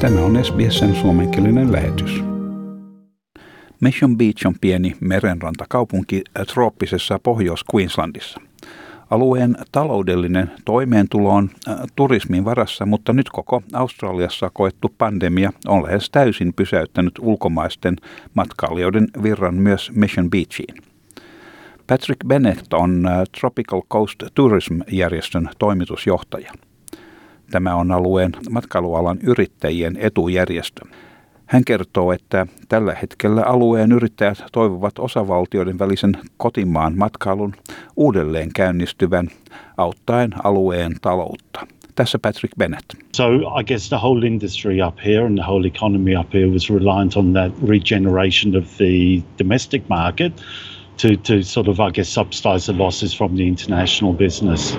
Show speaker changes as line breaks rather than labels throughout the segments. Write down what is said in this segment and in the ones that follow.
Tämä on SBSn suomenkielinen lähetys. Mission Beach on pieni merenrantakaupunki trooppisessa Pohjois-Queenslandissa. Alueen taloudellinen toimeentulo on äh, turismin varassa, mutta nyt koko Australiassa koettu pandemia on lähes täysin pysäyttänyt ulkomaisten matkailijoiden virran myös Mission Beachiin. Patrick Bennett on äh, Tropical Coast Tourism-järjestön toimitusjohtaja. Tämä on alueen matkailualan yrittäjien etujärjestö. Hän kertoo, että tällä hetkellä alueen yrittäjät toivovat osavaltioiden välisen kotimaan matkailun uudelleen käynnistyvän auttaen alueen taloutta. Tässä Patrick Bennett.
So I guess the whole industry up here and the whole economy up here was reliant on that regeneration of the domestic market to, to sort of, I guess, subsidize the losses from the international business.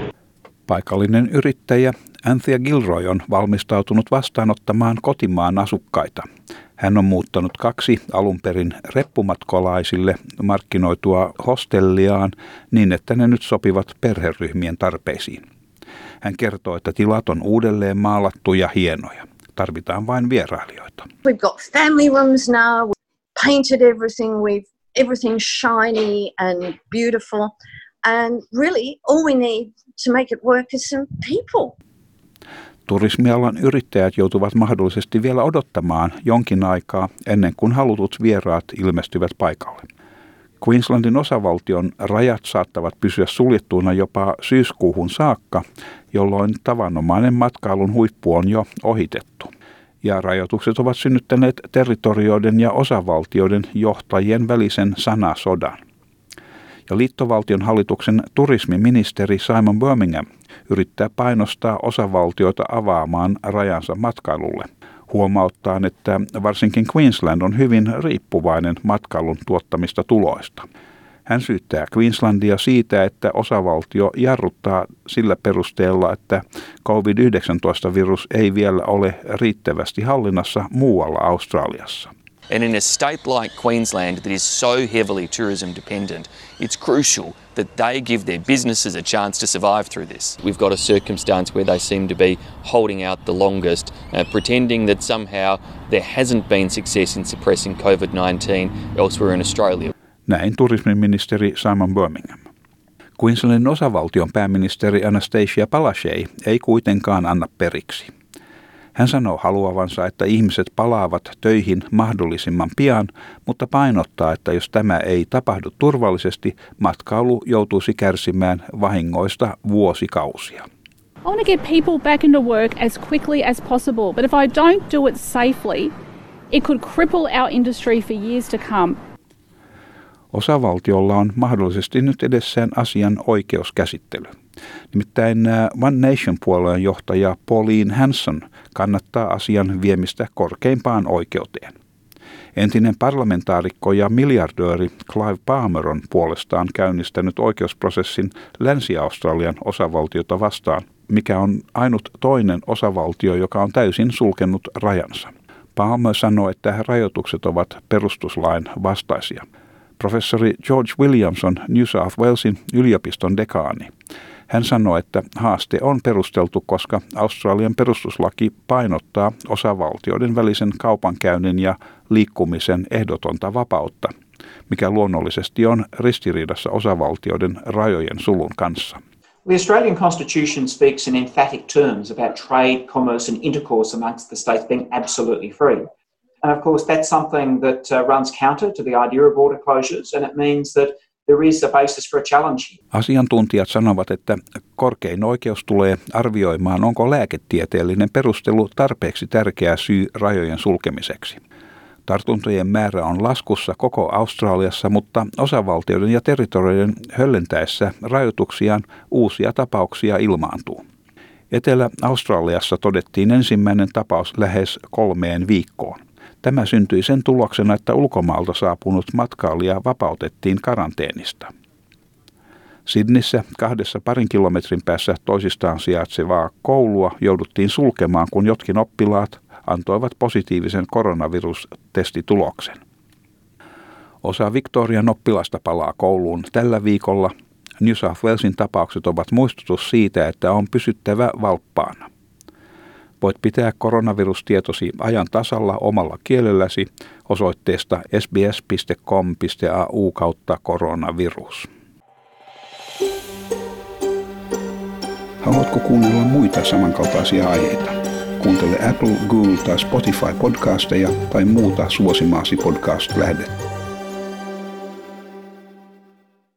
Paikallinen yrittäjä Anthea Gilroy on valmistautunut vastaanottamaan kotimaan asukkaita. Hän on muuttanut kaksi alun perin reppumatkolaisille markkinoitua hostelliaan niin, että ne nyt sopivat perheryhmien tarpeisiin. Hän kertoo, että tilat on uudelleen maalattu ja hienoja. Tarvitaan vain vierailijoita.
We've got family rooms now, we've painted everything, we've everything shiny and beautiful. And really all we need to make it work is some people.
Turismialan yrittäjät joutuvat mahdollisesti vielä odottamaan jonkin aikaa ennen kuin halutut vieraat ilmestyvät paikalle. Queenslandin osavaltion rajat saattavat pysyä suljettuina jopa syyskuuhun saakka, jolloin tavanomainen matkailun huippu on jo ohitettu. Ja rajoitukset ovat synnyttäneet territorioiden ja osavaltioiden johtajien välisen sanasodan ja liittovaltion hallituksen turismiministeri Simon Birmingham yrittää painostaa osavaltioita avaamaan rajansa matkailulle. Huomauttaa, että varsinkin Queensland on hyvin riippuvainen matkailun tuottamista tuloista. Hän syyttää Queenslandia siitä, että osavaltio jarruttaa sillä perusteella, että COVID-19-virus ei vielä ole riittävästi hallinnassa muualla Australiassa.
And in a state like Queensland that is so heavily tourism dependent, it's crucial that they give their businesses a chance to survive through this. We've got a circumstance where they seem to be holding out the longest, uh, pretending that somehow there hasn't been success in suppressing COVID 19 elsewhere in Australia.
Näin turismiministeri Simon Birmingham. Queenslandin osavaltion pääministeri Anastasia Palaszczuk ei kuitenkaan anna periksi. Hän sanoo haluavansa, että ihmiset palaavat töihin mahdollisimman pian, mutta painottaa, että jos tämä ei tapahdu turvallisesti, matkailu joutuisi kärsimään vahingoista vuosikausia.
I want to get people back into work as quickly as possible, but if I don't do it safely, it could cripple our industry for years to come.
Osavaltiolla on mahdollisesti nyt edessään asian oikeuskäsittely. Nimittäin äh, One Nation-puolueen johtaja Pauline Hanson kannattaa asian viemistä korkeimpaan oikeuteen. Entinen parlamentaarikko ja miljardööri Clive Palmer on puolestaan käynnistänyt oikeusprosessin Länsi-Australian osavaltiota vastaan, mikä on ainut toinen osavaltio, joka on täysin sulkenut rajansa. Palmer sanoi, että rajoitukset ovat perustuslain vastaisia. Professori George Williamson New South Walesin yliopiston dekaani. Hän sanoi, että haaste on perusteltu, koska Australian perustuslaki painottaa osavaltioiden välisen kaupankäynnin ja liikkumisen ehdotonta vapautta, mikä luonnollisesti on ristiriidassa osavaltioiden rajojen sulun kanssa.
The Australian Constitution speaks in emphatic terms about trade, commerce, and intercourse amongst the states being absolutely free. And of course, that's something that uh, runs counter to the idea of border closures, and it means that
Asiantuntijat sanovat, että korkein oikeus tulee arvioimaan, onko lääketieteellinen perustelu tarpeeksi tärkeä syy rajojen sulkemiseksi. Tartuntojen määrä on laskussa koko Australiassa, mutta osavaltioiden ja territorioiden höllentäessä rajoituksiaan uusia tapauksia ilmaantuu. Etelä-Australiassa todettiin ensimmäinen tapaus lähes kolmeen viikkoon. Tämä syntyi sen tuloksena, että ulkomaalta saapunut matkailija vapautettiin karanteenista. Sidnissä kahdessa parin kilometrin päässä toisistaan sijaitsevaa koulua jouduttiin sulkemaan, kun jotkin oppilaat antoivat positiivisen koronavirustestituloksen. Osa Victorian oppilasta palaa kouluun tällä viikolla. New South Walesin tapaukset ovat muistutus siitä, että on pysyttävä valppaana. Voit pitää koronavirustietosi ajan tasalla omalla kielelläsi osoitteesta sbs.com.au kautta koronavirus. Haluatko kuunnella muita samankaltaisia aiheita? Kuuntele Apple, Google tai Spotify podcasteja tai muuta suosimaasi podcast-lähdettä.